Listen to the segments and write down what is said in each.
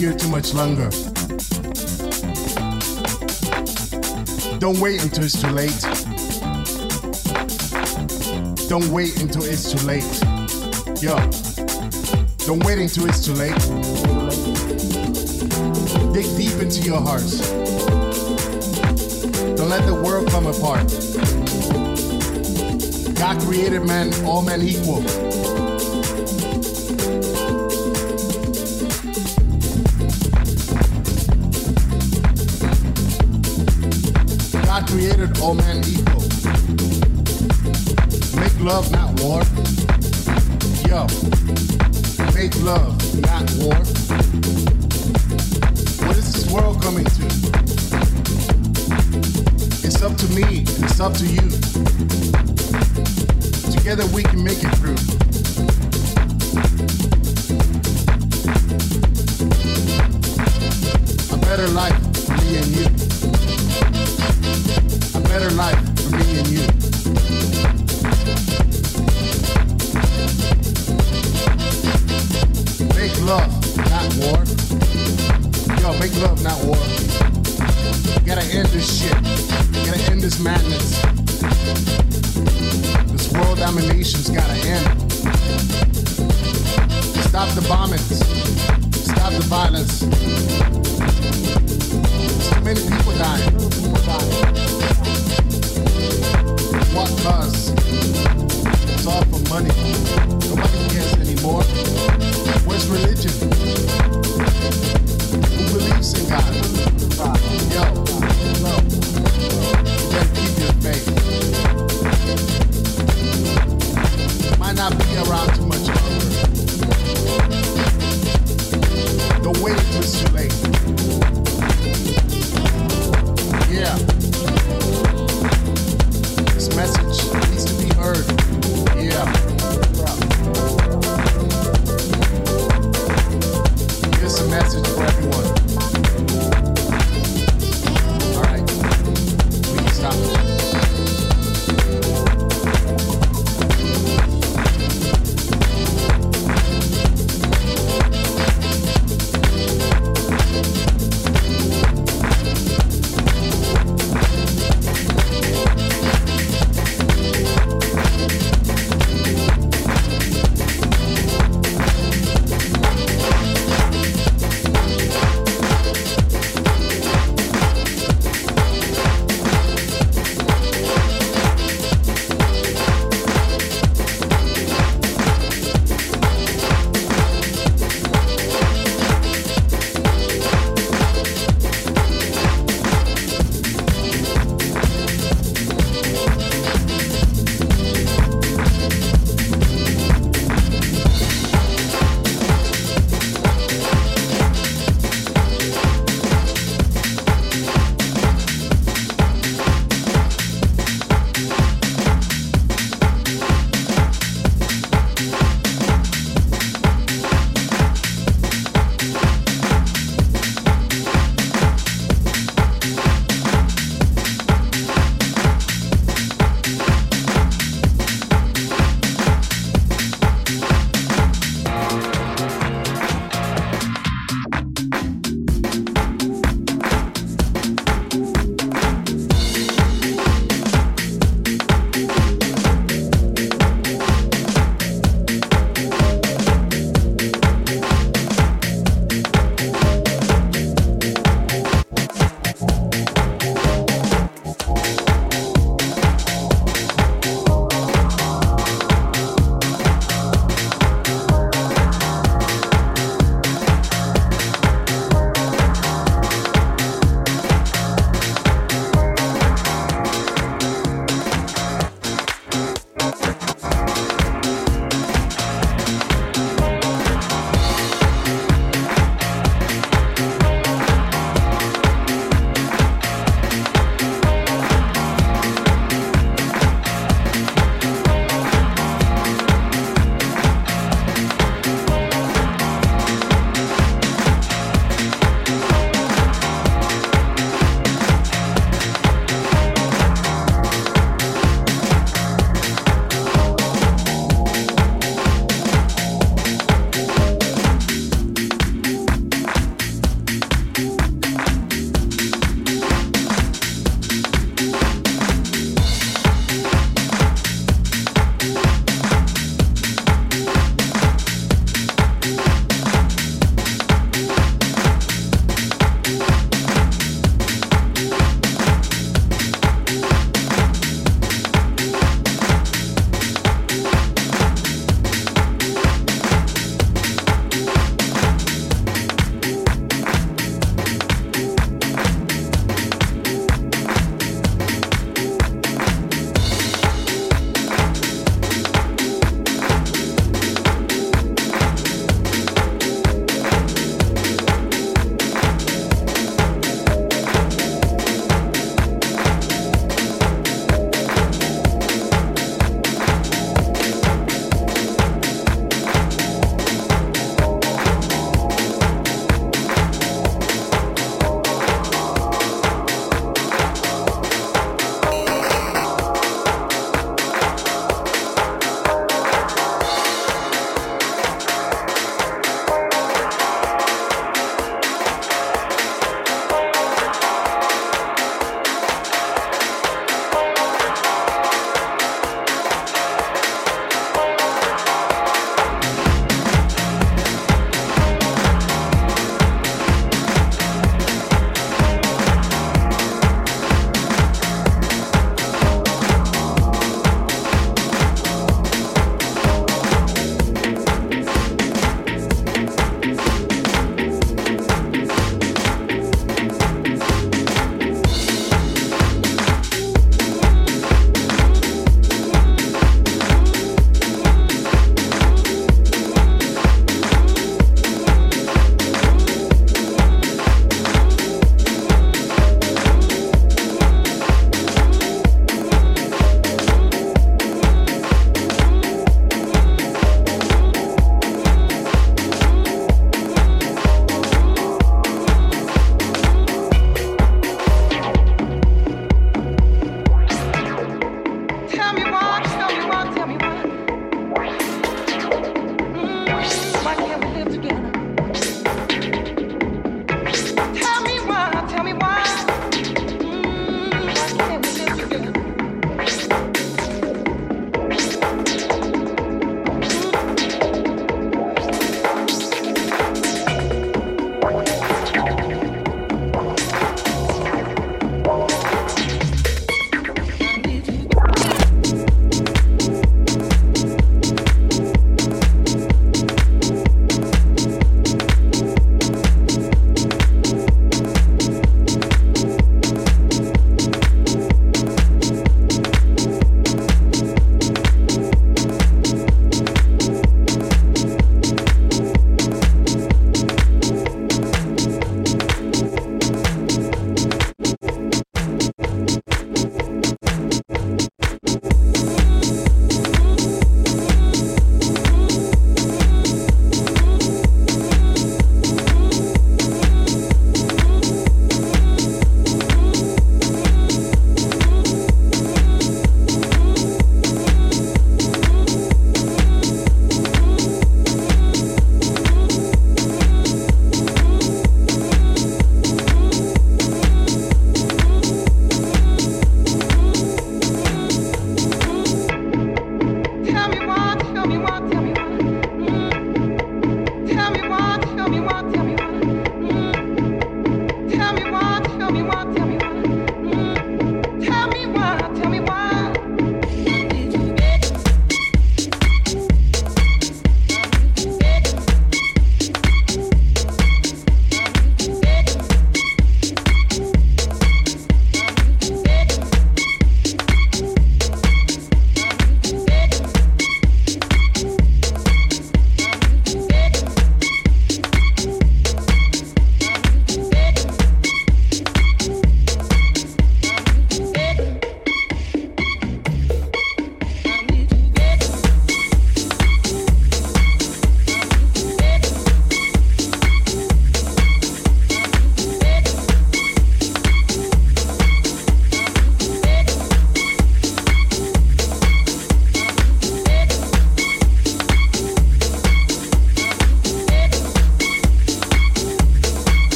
here too much longer. Don't wait until it's too late. Don't wait until it's too late. Yo, don't wait until it's too late. Dig deep into your hearts. Don't let the world come apart. God created man, all men equal. all men equal. Make love, not war. Yo, make love, not war. What is this world coming to? It's up to me and it's up to you. Together we can make it through. A better life.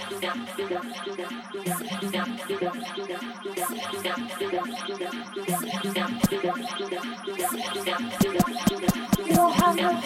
you don't have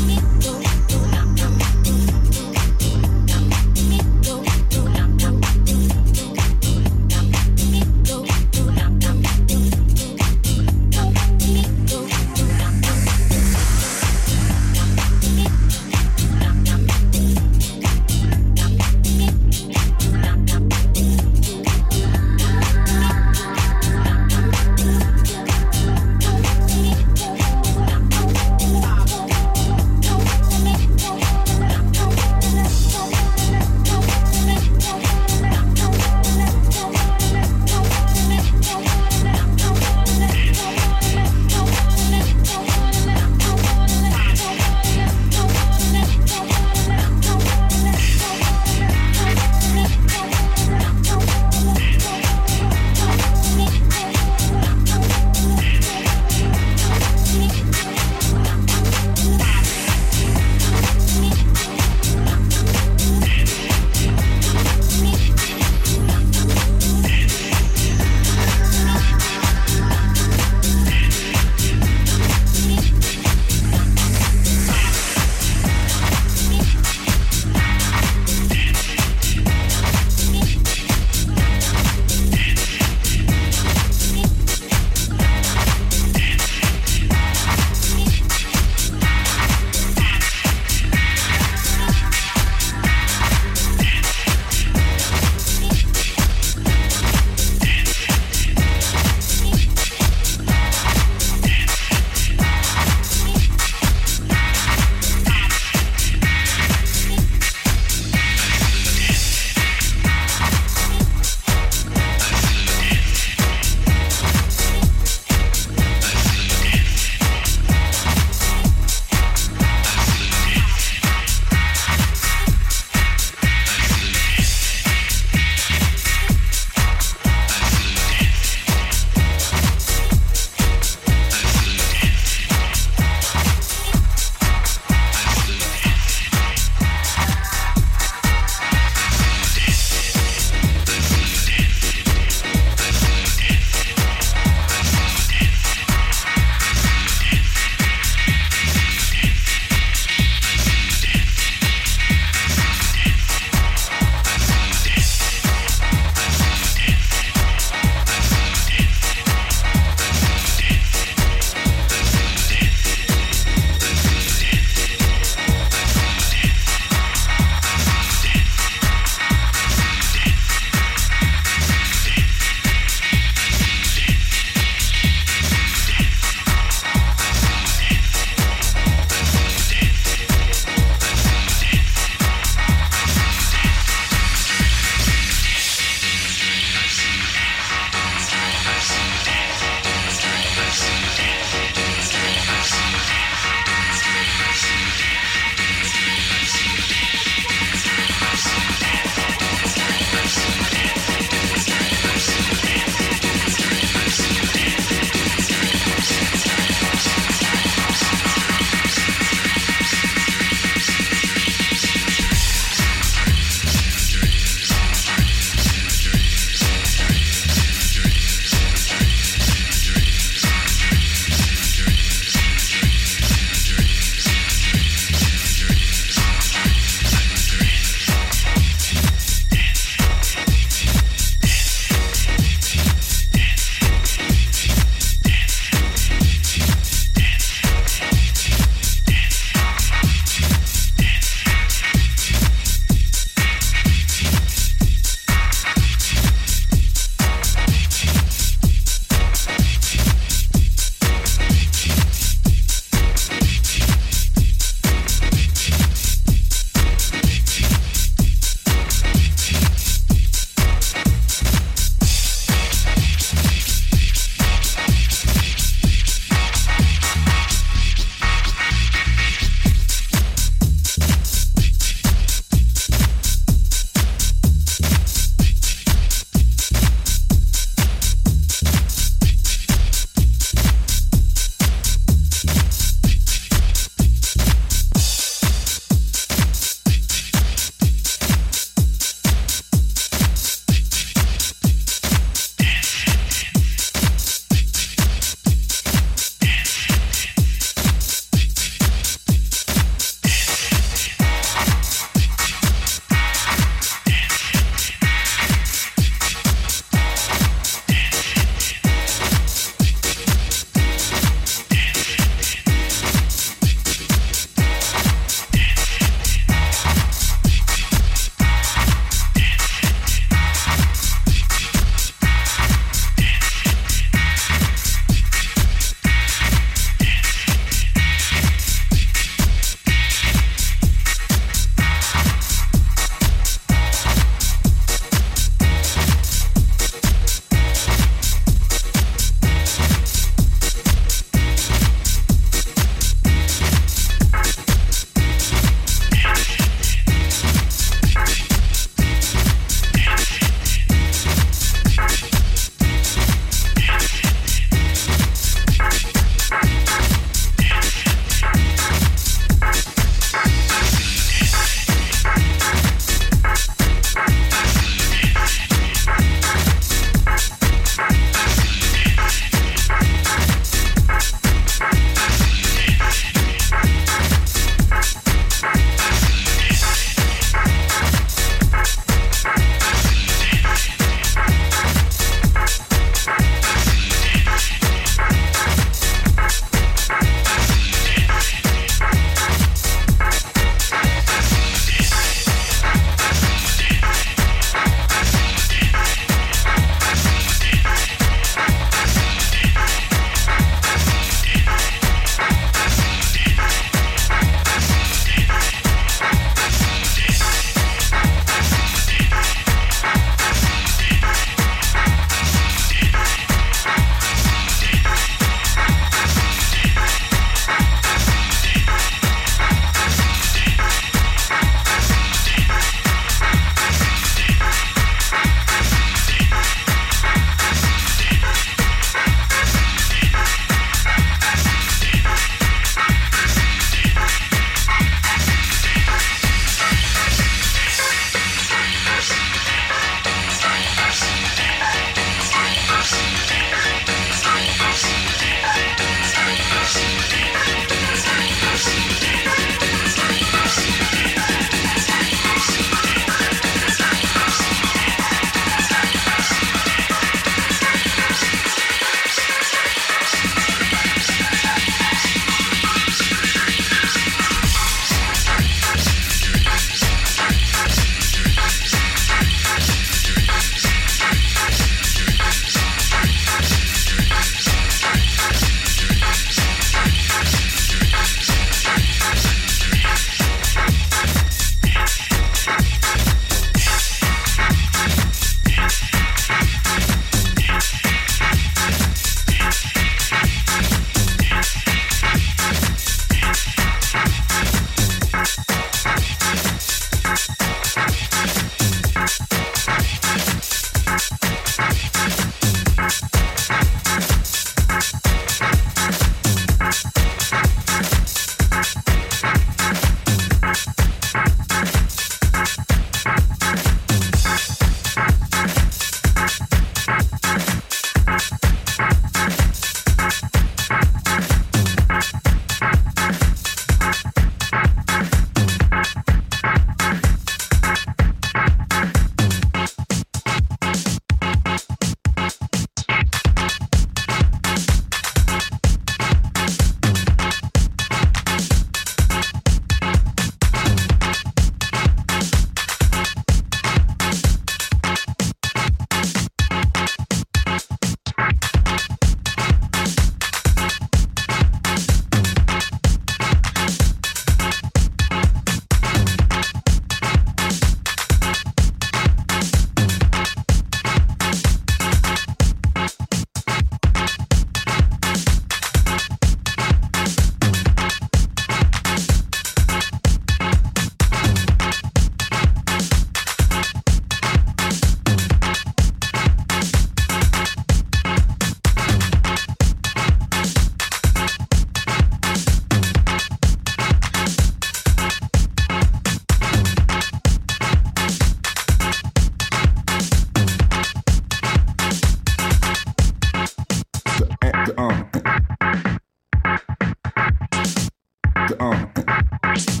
Uh.